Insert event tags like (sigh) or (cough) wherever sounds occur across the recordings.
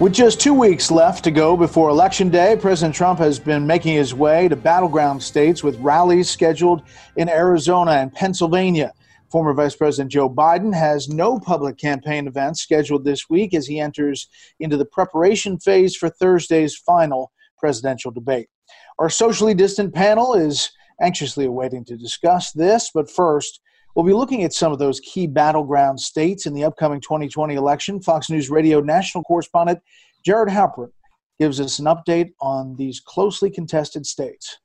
With just two weeks left to go before Election Day, President Trump has been making his way to battleground states with rallies scheduled in Arizona and Pennsylvania. Former Vice President Joe Biden has no public campaign events scheduled this week as he enters into the preparation phase for Thursday's final presidential debate. Our socially distant panel is anxiously awaiting to discuss this, but first, We'll be looking at some of those key battleground states in the upcoming 2020 election. Fox News Radio national correspondent Jared Halpern gives us an update on these closely contested states.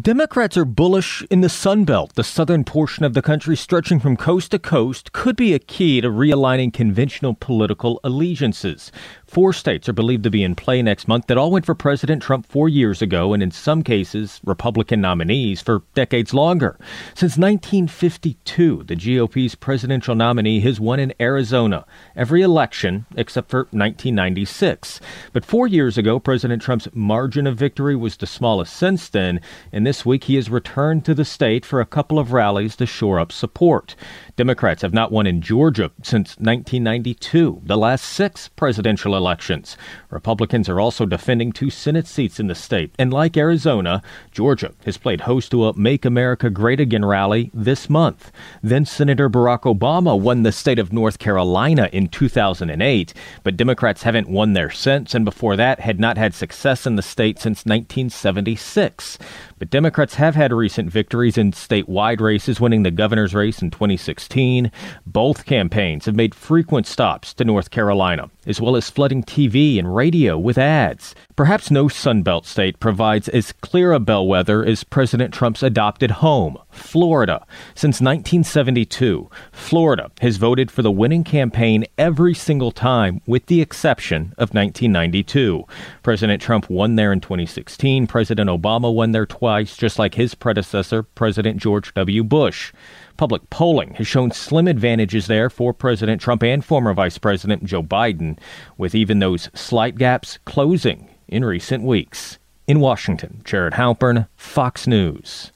Democrats are bullish in the Sun Belt. The southern portion of the country, stretching from coast to coast, could be a key to realigning conventional political allegiances. Four states are believed to be in play next month that all went for President Trump four years ago, and in some cases, Republican nominees for decades longer. Since 1952, the GOP's presidential nominee has won in Arizona every election except for 1996. But four years ago, President Trump's margin of victory was the smallest since then, and this week he has returned to the state for a couple of rallies to shore up support. Democrats have not won in Georgia since 1992, the last six presidential elections. Republicans are also defending two Senate seats in the state. And like Arizona, Georgia has played host to a Make America Great Again rally this month. Then Senator Barack Obama won the state of North Carolina in 2008, but Democrats haven't won there since, and before that had not had success in the state since 1976. But Democrats have had recent victories in statewide races, winning the governor's race in 2016. Both campaigns have made frequent stops to North Carolina, as well as flooding TV and radio with ads. Perhaps no Sunbelt state provides as clear a bellwether as President Trump's adopted home, Florida. Since 1972, Florida has voted for the winning campaign every single time, with the exception of 1992. President Trump won there in 2016. President Obama won there twice, just like his predecessor, President George W. Bush. Public polling has shown slim advantages there for President Trump and former Vice President Joe Biden, with even those slight gaps closing in recent weeks. In Washington, Jared Halpern, Fox News.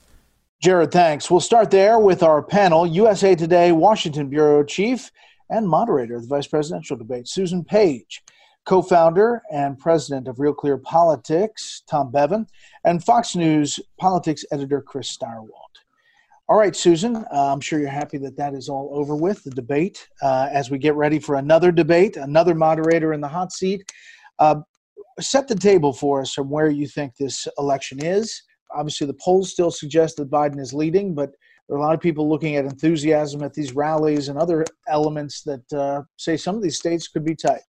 Jared, thanks. We'll start there with our panel USA Today Washington Bureau Chief and moderator of the vice presidential debate, Susan Page, co founder and president of RealClearPolitics, Tom Bevan, and Fox News politics editor, Chris Stirewalt. All right, Susan, uh, I'm sure you're happy that that is all over with, the debate. Uh, as we get ready for another debate, another moderator in the hot seat. Uh, set the table for us from where you think this election is. Obviously, the polls still suggest that Biden is leading, but there are a lot of people looking at enthusiasm at these rallies and other elements that uh, say some of these states could be tight.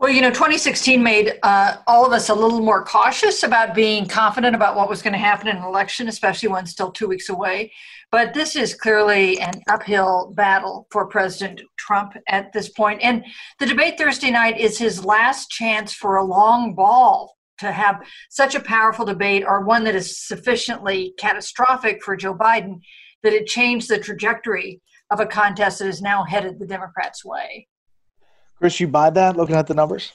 Well, you know, 2016 made uh, all of us a little more cautious about being confident about what was going to happen in an election, especially when still two weeks away. But this is clearly an uphill battle for President Trump at this point. And the debate Thursday night is his last chance for a long ball to have such a powerful debate or one that is sufficiently catastrophic for Joe Biden that it changed the trajectory of a contest that is now headed the Democrats' way. Chris, you buy that looking at the numbers?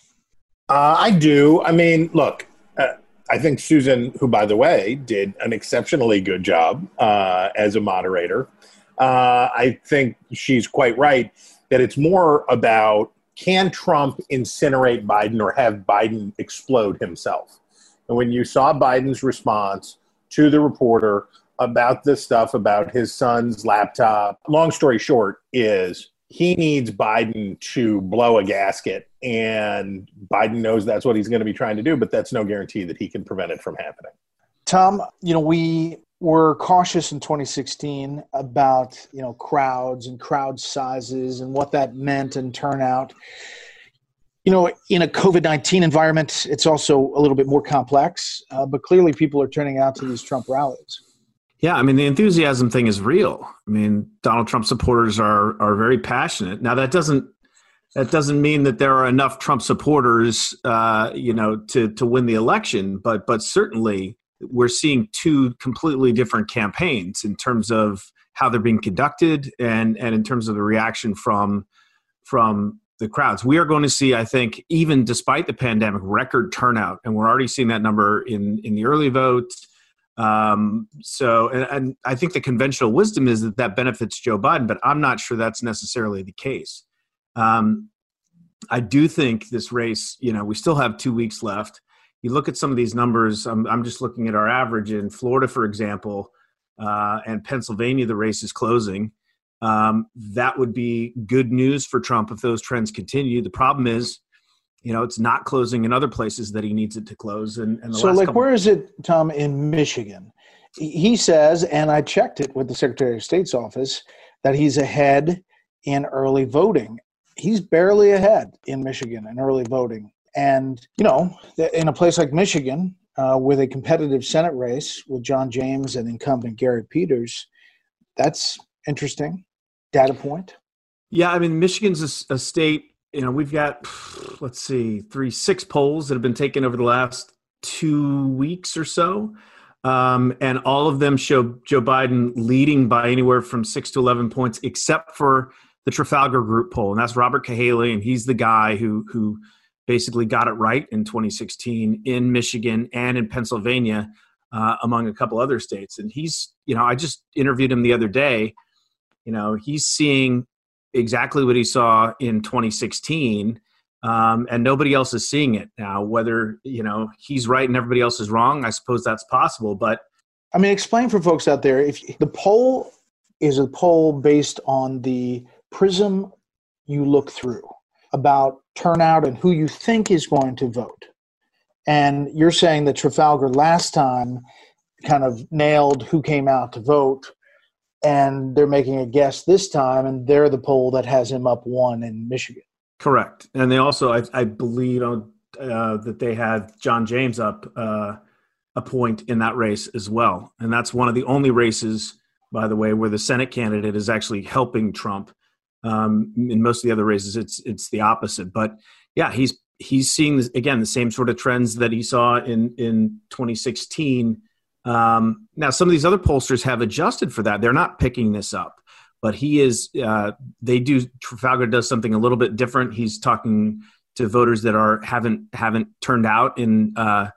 Uh, I do. I mean, look, uh, I think Susan, who, by the way, did an exceptionally good job uh, as a moderator, uh, I think she's quite right that it's more about can Trump incinerate Biden or have Biden explode himself? And when you saw Biden's response to the reporter about this stuff about his son's laptop, long story short, is he needs Biden to blow a gasket, and Biden knows that's what he's going to be trying to do, but that's no guarantee that he can prevent it from happening. Tom, you know, we were cautious in 2016 about, you know, crowds and crowd sizes and what that meant and turnout. You know, in a COVID 19 environment, it's also a little bit more complex, uh, but clearly people are turning out to these Trump rallies. Yeah, I mean the enthusiasm thing is real. I mean Donald Trump supporters are are very passionate. Now that doesn't that doesn't mean that there are enough Trump supporters, uh, you know, to to win the election. But but certainly we're seeing two completely different campaigns in terms of how they're being conducted and and in terms of the reaction from from the crowds. We are going to see, I think, even despite the pandemic, record turnout, and we're already seeing that number in in the early vote. Um, so, and, and I think the conventional wisdom is that that benefits Joe Biden, but I'm not sure that's necessarily the case. Um, I do think this race, you know, we still have two weeks left. You look at some of these numbers. I'm, I'm just looking at our average in Florida, for example, uh, and Pennsylvania. The race is closing. Um, that would be good news for Trump if those trends continue. The problem is, you know, it's not closing in other places that he needs it to close. And, and so, like, where is it, Tom, in Michigan? He says, and I checked it with the Secretary of State's office, that he's ahead in early voting. He's barely ahead in Michigan in early voting. And, you know, in a place like Michigan, uh, with a competitive Senate race with John James and incumbent Gary Peters, that's interesting data point. Yeah, I mean, Michigan's a, a state. You know, we've got let's see, three, six polls that have been taken over the last two weeks or so. Um, and all of them show Joe Biden leading by anywhere from six to 11 points, except for the Trafalgar Group poll. And that's Robert Cahaly, and he's the guy who, who basically got it right in 2016 in Michigan and in Pennsylvania, uh, among a couple other states. And he's, you know, I just interviewed him the other day you know, he's seeing exactly what he saw in 2016, um, and nobody else is seeing it now. Whether you know he's right and everybody else is wrong, I suppose that's possible. But I mean, explain for folks out there if the poll is a poll based on the prism you look through about turnout and who you think is going to vote. And you're saying that Trafalgar last time kind of nailed who came out to vote and they're making a guess this time, and they're the poll that has him up one in Michigan. Correct, and they also, I, I believe, uh, that they had John James up uh, a point in that race as well, and that's one of the only races, by the way, where the Senate candidate is actually helping Trump. Um, in most of the other races, it's it's the opposite. But yeah, he's he's seeing again the same sort of trends that he saw in in 2016 um, now, some of these other pollsters have adjusted for that. They're not picking this up, but he is. Uh, they do. Trafalgar does something a little bit different. He's talking to voters that are haven't haven't turned out in uh,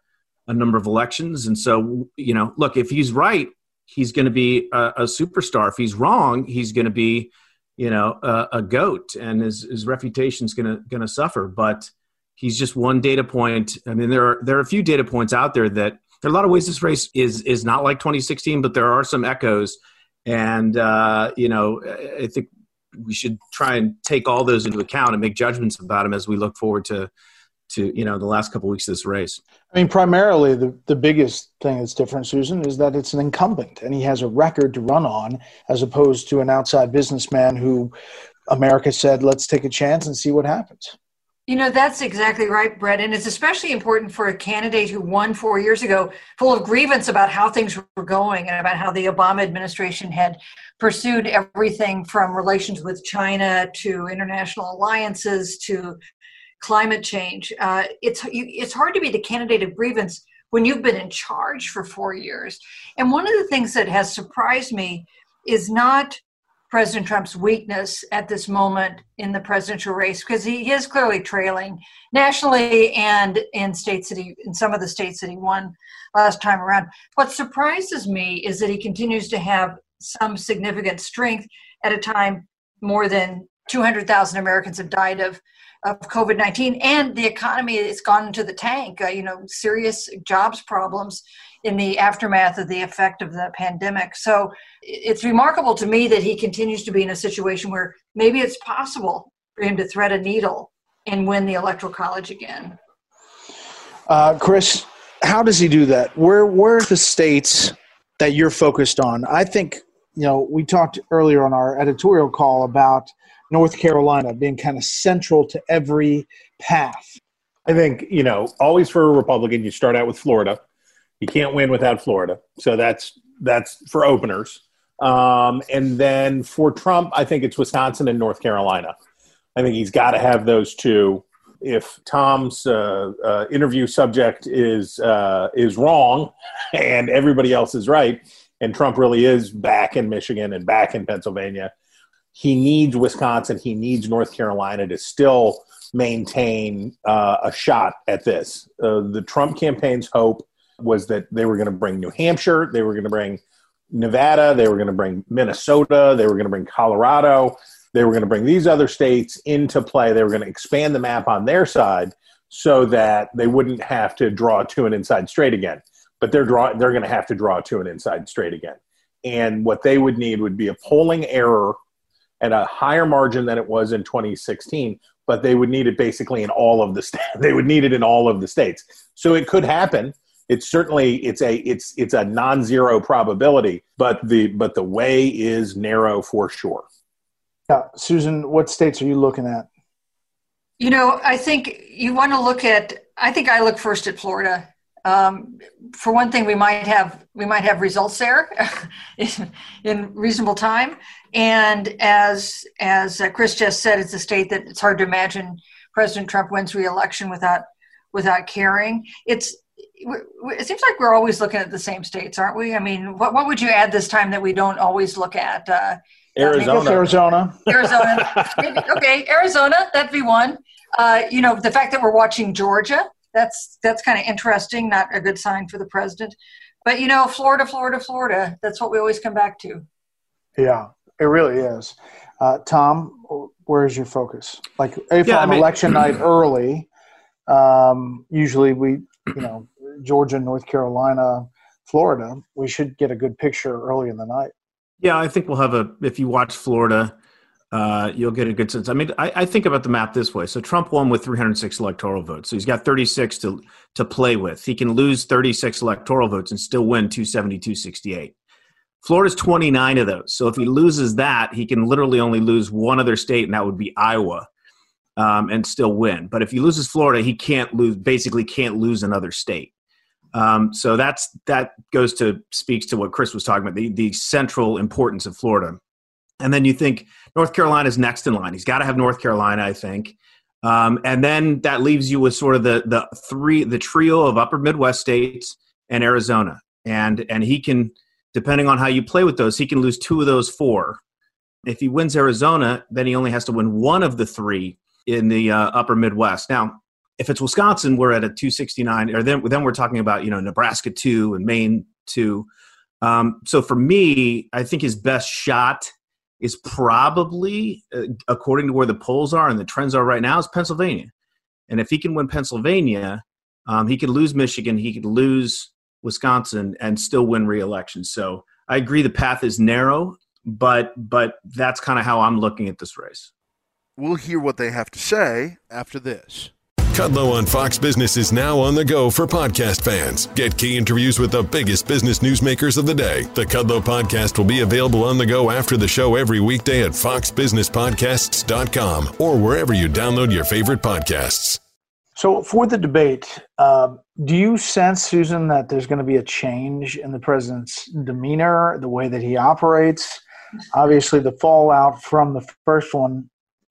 a number of elections, and so you know, look, if he's right, he's going to be a, a, superstar. If he's wrong, he's going to be, you know, a, a goat, and his his reputation's going to going to suffer. But he's just one data point. I mean, there are there are a few data points out there that there are a lot of ways this race is is not like 2016, but there are some echoes, and uh, you know, I think we should try and take all those into account and make judgments about them as we look forward to to you know the last couple of weeks of this race. I mean, primarily the the biggest thing that's different, Susan, is that it's an incumbent and he has a record to run on, as opposed to an outside businessman who America said, "Let's take a chance and see what happens." You know, that's exactly right, Bret. And it's especially important for a candidate who won four years ago, full of grievance about how things were going and about how the Obama administration had pursued everything from relations with China to international alliances to climate change. Uh, it's, it's hard to be the candidate of grievance when you've been in charge for four years. And one of the things that has surprised me is not President Trump's weakness at this moment in the presidential race because he is clearly trailing nationally and in states that he in some of the states that he won last time around. What surprises me is that he continues to have some significant strength at a time more than 200,000 Americans have died of of COVID 19 and the economy has gone into the tank, uh, you know, serious jobs problems in the aftermath of the effect of the pandemic. So it's remarkable to me that he continues to be in a situation where maybe it's possible for him to thread a needle and win the electoral college again. Uh, Chris, how does he do that? Where where are the states that you're focused on? I think you know we talked earlier on our editorial call about North Carolina being kind of central to every path. I think you know always for a Republican, you start out with Florida you can't win without Florida. So that's that's for openers. Um, and then for Trump, I think it's Wisconsin and North Carolina. I think he's got to have those two if Tom's uh, uh, interview subject is uh, is wrong (laughs) and everybody else is right, and Trump really is back in Michigan and back in Pennsylvania, he needs Wisconsin, he needs North Carolina to still maintain uh, a shot at this. Uh, the Trump campaign's hope was that they were going to bring New Hampshire, they were going to bring Nevada, they were going to bring Minnesota, they were going to bring Colorado, they were going to bring these other states into play. They were going to expand the map on their side so that they wouldn't have to draw to an inside straight again. But they're draw they're going to have to draw to an inside straight again. And what they would need would be a polling error at a higher margin than it was in 2016, but they would need it basically in all of the states. (laughs) They would need it in all of the states. So it could happen. It's certainly it's a it's it's a non-zero probability, but the but the way is narrow for sure. Yeah, Susan, what states are you looking at? You know, I think you want to look at. I think I look first at Florida. Um, for one thing, we might have we might have results there in, (laughs) in, reasonable time. And as as uh, Chris just said, it's a state that it's hard to imagine President Trump wins re-election without without caring. It's it seems like we're always looking at the same states, aren't we? I mean, what, what would you add this time that we don't always look at? Uh, Arizona. Arizona. Arizona. (laughs) Maybe, okay, Arizona. That'd be one. Uh, you know, the fact that we're watching Georgia. That's that's kind of interesting. Not a good sign for the president. But you know, Florida, Florida, Florida. That's what we always come back to. Yeah, it really is. Uh, Tom, where's your focus? Like if Yeah, I on mean- election night early, um, usually we, you know, Georgia, North Carolina, Florida, we should get a good picture early in the night. Yeah, I think we'll have a. If you watch Florida, uh, you'll get a good sense. I mean, I, I think about the map this way. So Trump won with 306 electoral votes. So he's got 36 to to play with. He can lose 36 electoral votes and still win 270, 268. Florida's 29 of those. So if he loses that, he can literally only lose one other state, and that would be Iowa, um, and still win. But if he loses Florida, he can't lose. Basically, can't lose another state. Um, so that's that goes to speaks to what Chris was talking about the the central importance of Florida. And then you think North Carolina's next in line. He's got to have North Carolina, I think. Um, and then that leaves you with sort of the the three the trio of upper Midwest states and Arizona. And and he can, depending on how you play with those, he can lose two of those four. If he wins Arizona, then he only has to win one of the three in the uh, upper Midwest. Now, if it's Wisconsin, we're at a 269, or then then we're talking about you know Nebraska two and Maine two. Um, so for me, I think his best shot is probably, uh, according to where the polls are and the trends are right now, is Pennsylvania. And if he can win Pennsylvania, um, he could lose Michigan, he could lose Wisconsin, and still win re-election. So I agree, the path is narrow, but but that's kind of how I'm looking at this race. We'll hear what they have to say after this. Kudlow on Fox Business is now on the go for podcast fans. Get key interviews with the biggest business newsmakers of the day. The Kudlow podcast will be available on the go after the show every weekday at foxbusinesspodcasts.com or wherever you download your favorite podcasts. So for the debate, um, do you sense, Susan, that there's going to be a change in the president's demeanor, the way that he operates? Obviously, the fallout from the first one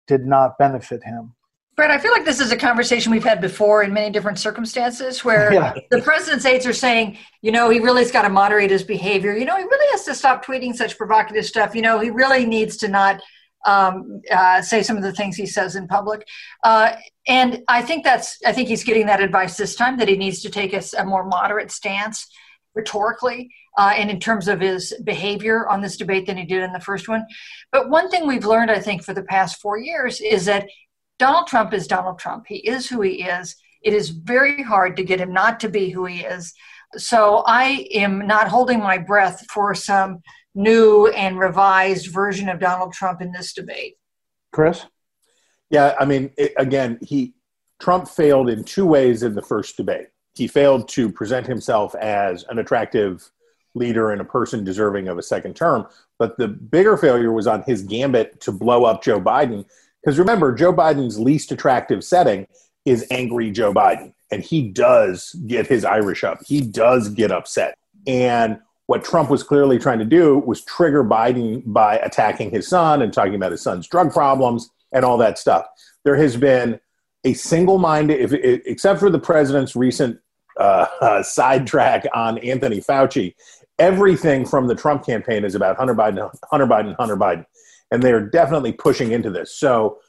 did not benefit him. Bret, I feel like this is a conversation we've had before in many different circumstances where (laughs) Yeah. the president's aides are saying, you know, he really's got to moderate his behavior. You know, he really has to stop tweeting such provocative stuff. You know, he really needs to not um, uh, say some of the things he says in public. Uh, and I think that's, I think he's getting that advice this time that he needs to take a more moderate stance rhetorically uh, and in terms of his behavior on this debate than he did in the first one. But one thing we've learned, I think, for the past four years is that Donald Trump is Donald Trump. He is who he is. It is very hard to get him not to be who he is. So I am not holding my breath for some new and revised version of Donald Trump in this debate. Chris? Yeah, I mean, it, again, he Trump failed in two ways in the first debate. He failed to present himself as an attractive leader and a person deserving of a second term. But the bigger failure was on his gambit to blow up Joe Biden. Because remember, Joe Biden's least attractive setting is angry Joe Biden. And he does get his Irish up. He does get upset. And what Trump was clearly trying to do was trigger Biden by attacking his son and talking about his son's drug problems and all that stuff. There has been a single-minded, if, except for the president's recent uh, uh, (laughs) sidetrack on Anthony Fauci, everything from the Trump campaign is about Hunter Biden, Hunter Biden, Hunter Biden, and they are definitely pushing into this. So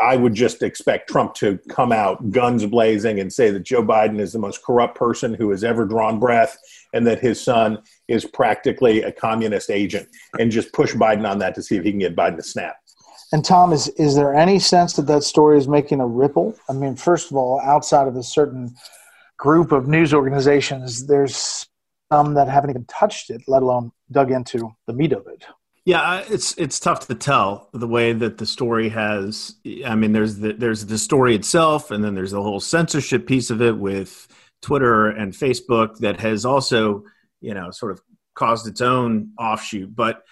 I would just expect Trump to come out guns blazing and say that Joe Biden is the most corrupt person who has ever drawn breath and that his son is practically a communist agent and just push Biden on that to see if he can get Biden to snap. And Tom, is is there any sense that that story is making a ripple? I mean, first of all, outside of a certain group of news organizations, there's some that haven't even touched it, let alone dug into the meat of it. Yeah, it's it's tough to tell the way that the story has. I mean, there's the there's the story itself, and then there's the whole censorship piece of it with Twitter and Facebook that has also, you know, sort of caused its own offshoot. But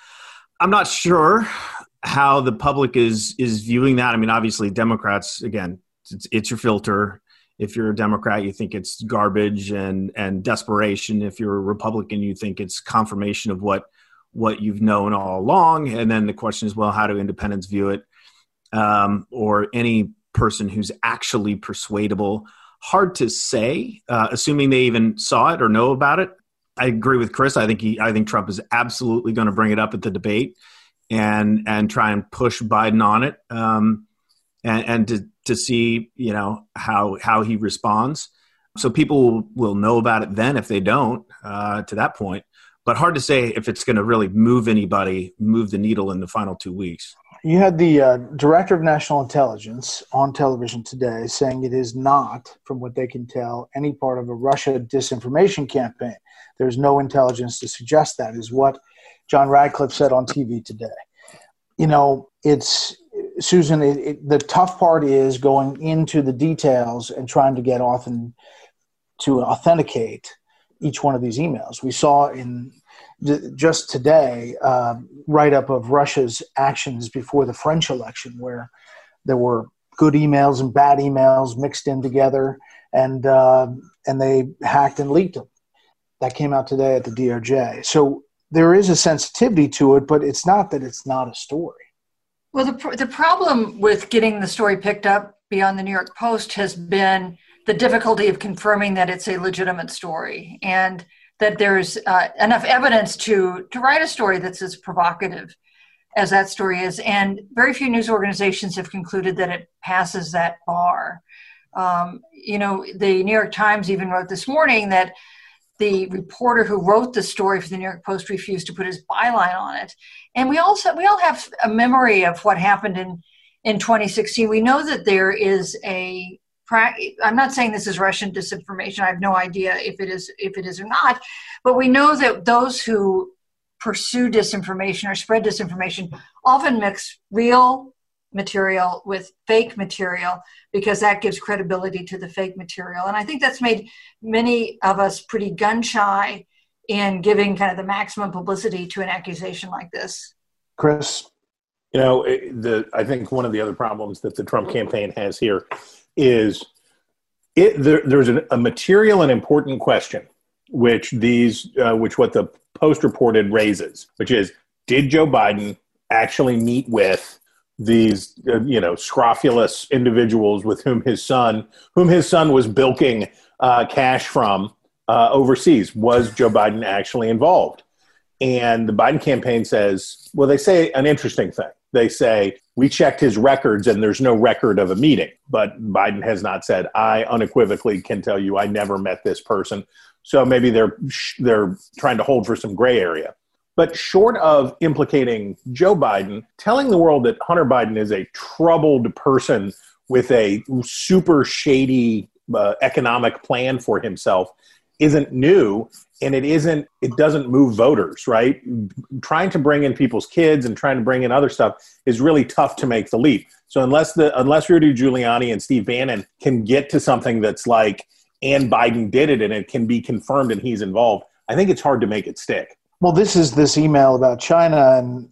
I'm not sure how the public is is viewing that. I mean, obviously, Democrats again, it's, it's your filter. If you're a Democrat, you think it's garbage and and desperation. If you're a Republican, you think it's confirmation of what what you've known all along. And then the question is, well, how do independents view it, um, or any person who's actually persuadable? Hard to say, uh, assuming they even saw it or know about it. I agree with Chris. I think he, I think Trump is absolutely going to bring it up at the debate and and try and push Biden on it, um, and, and to to see you know how how he responds. So people will, know about it then if they don't uh, to that point. But hard to say if it's going to really move anybody, move the needle in the final two weeks. You had the uh, director of national intelligence on television today saying it is not, from what they can tell, any part of a Russia disinformation campaign. There's no intelligence to suggest that, is what John Ratcliffe said on TV today. You know, it's Susan. It, it, the tough part is going into the details and trying to get often to authenticate each one of these emails. We saw in just today uh, write up of Russia's actions before the French election, where there were good emails and bad emails mixed in together, and uh, and they hacked and leaked them. That came out today at the DOJ. So there is a sensitivity to it, but it's not that it's not a story. Well, the, the problem with getting the story picked up beyond the New York Post has been the difficulty of confirming that it's a legitimate story and that there's uh, enough evidence to, to write a story that's as provocative as that story is. And very few news organizations have concluded that it passes that bar. Um, you know, the New York Times even wrote this morning that the reporter who wrote the story for the New York Post refused to put his byline on it. And we also we all have a memory of what happened in in 2016. We know that there is a I'm not saying this is Russian disinformation. I have no idea if it is if it is or not, but we know that those who pursue disinformation or spread disinformation often mix real material with fake material because that gives credibility to the fake material. And I think that's made many of us pretty gun shy in giving kind of the maximum publicity to an accusation like this. Chris, you know, the I think one of the other problems that the Trump campaign has here is it there, there's an, a material and important question which these uh, which what the post reported raises, which is did Joe Biden actually meet with these uh, you know scrofulous individuals with whom his son whom his son was bilking uh, cash from uh, overseas. Was joe biden actually involved? And the biden campaign says well they say an interesting thing. They say we checked his records and there's no record of a meeting. But biden has not said i unequivocally can tell you i never met this person. So maybe they're they're trying to hold for some gray area but short of implicating Joe Biden, telling the world that Hunter Biden is a troubled person with a super shady uh, economic plan for himself isn't new and it isn't it doesn't move voters right? Trying to bring in people's kids and trying to bring in other stuff is really tough to make the leap. So unless the unless rudy giuliani and steve bannon can get to something that's like and biden did it and it can be confirmed and he's involved i think it's hard to make it stick well, this is this email about China and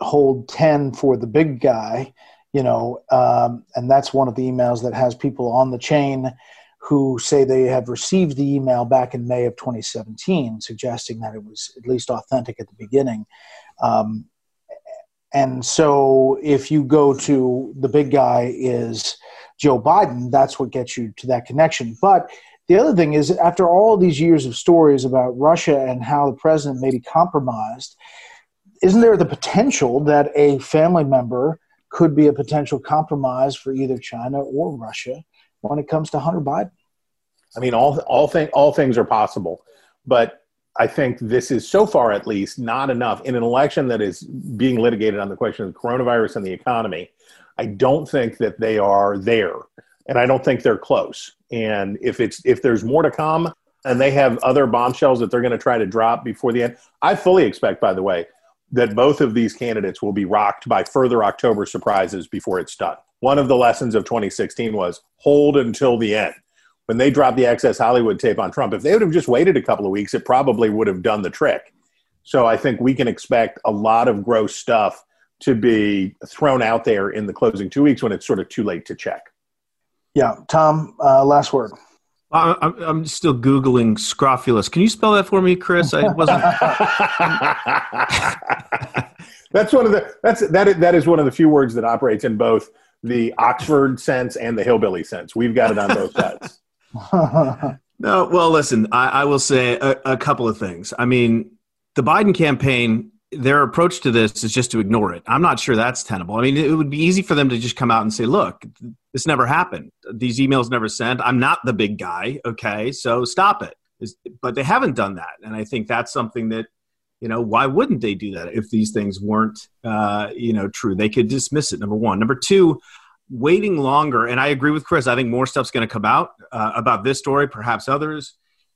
hold 10 for the big guy, you know, um, and that's one of the emails that has people on the chain who say they have received the email back in May of 2017, suggesting that it was at least authentic at the beginning. Um, and so if you go to the big guy is Joe Biden, that's what gets you to that connection. But the other thing is, after all these years of stories about Russia and how the president may be compromised, isn't there the potential that a family member could be a potential compromise for either China or Russia when it comes to Hunter Biden? I mean, all all thing all things are possible, but I think this is so far, at least, not enough in an election that is being litigated on the question of coronavirus and the economy. I don't think that they are there, and I don't think they're close. And if it's if there's more to come, and they have other bombshells that they're going to try to drop before the end, I fully expect, by the way, that both of these candidates will be rocked by further October surprises before it's done. One of the lessons of 2016 was hold until the end. When they dropped the Access Hollywood tape on Trump, if they would have just waited a couple of weeks, it probably would have done the trick. So I think we can expect a lot of gross stuff to be thrown out there in the closing two weeks when it's sort of too late to check. Yeah, Tom, uh, last word. I'm, I'm still googling scrofulous. Can you spell that for me, Chris? I wasn't. (laughs) that's one of the that's that is, that is one of the few words that operates in both the Oxford sense and the hillbilly sense. We've got it on both sides. (laughs) no, well, listen, I, I will say a, a couple of things. I mean, the Biden campaign their approach to this is just to ignore it. I'm not sure that's tenable. I mean, it would be easy for them to just come out and say, look, this never happened. These emails never sent. I'm not the big guy. Okay. So stop it. But they haven't done that. And I think that's something that, you know, why wouldn't they do that if these things weren't, uh, you know, true? They could dismiss it, number one. Number two, waiting longer. And I agree with Chris. I think more stuff's going to come out uh, about this story, perhaps others.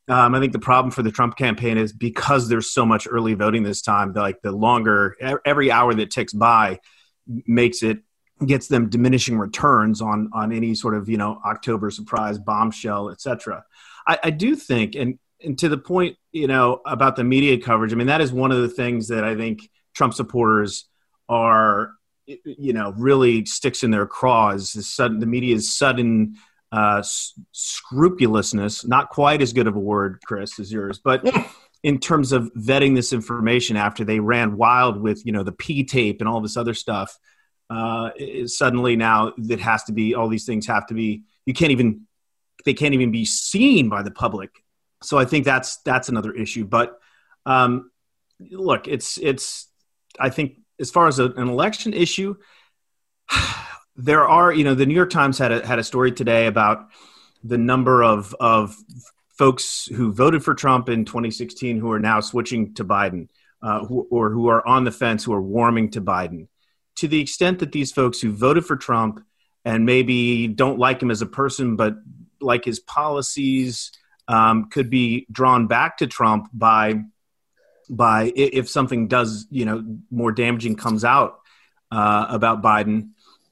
Um, I think the problem for the Trump campaign is because there's so much early voting this time. Like the longer every hour that ticks by makes it gets them diminishing returns on on any sort of you know October surprise bombshell, etc. I, I do think, and and to the point you know about the media coverage. I mean that is one of the things that I think Trump supporters are you know really sticks in their craws. The sudden the media's sudden uh, scrupulousness, not quite as good of a word, Chris, as yours, but in terms of vetting this information after they ran wild with, you know, the P tape and all this other stuff, uh, suddenly now that has to be, all these things have to be, you can't even, they can't even be seen by the public. So I think that's, that's another issue. But um, look, it's, it's, I think as far as a, an election issue, there are, you know, the New York Times had a, had a story today about the number of, of folks who voted for Trump in 2016 who are now switching to Biden uh, who, or who are on the fence, who are warming to Biden. To the extent that these folks who voted for Trump and maybe don't like him as a person, but like his policies, um, could be drawn back to Trump by by if something does you know more damaging comes out uh, about Biden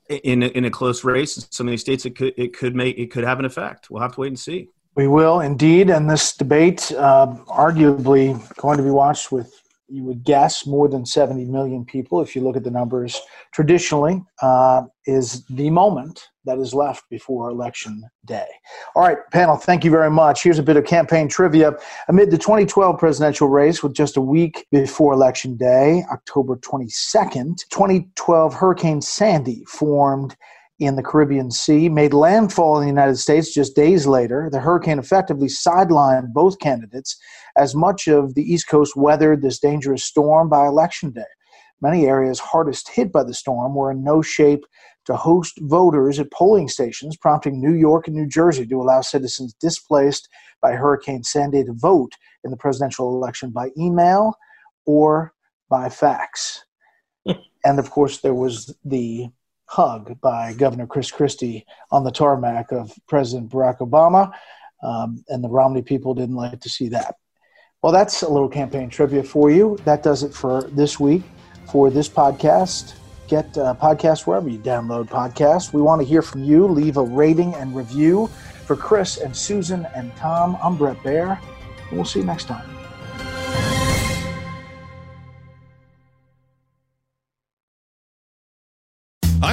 in a, in a close race in some of these states, it could it could make it could have an effect. We'll have to wait and see. We will indeed, and this debate, uh, arguably, going to be watched with you would guess more than 70 million people, if you look at the numbers traditionally, uh, is the moment that is left before election day. All right, panel, thank you very much. Here's a bit of campaign trivia. Amid the 2012 presidential race, with just a week before election day, October 22nd, 2012 Hurricane Sandy formed in the Caribbean Sea made landfall in the United States just days later. The hurricane effectively sidelined both candidates as much of the East Coast weathered this dangerous storm by election day. Many areas hardest hit by the storm were in no shape to host voters at polling stations, prompting New York and New Jersey to allow citizens displaced by Hurricane Sandy to vote in the presidential election by email or by fax. (laughs) and of course, there was the hug by Governor Chris Christie on the tarmac of President Barack Obama, um, and the Romney people didn't like to see that. Well, that's a little campaign trivia for you. That does it for this week for this podcast. Get a podcast wherever you download podcasts. We want to hear from you. Leave a rating and review. For Chris and Susan and Tom, I'm Bret Baier, and we'll see you next time.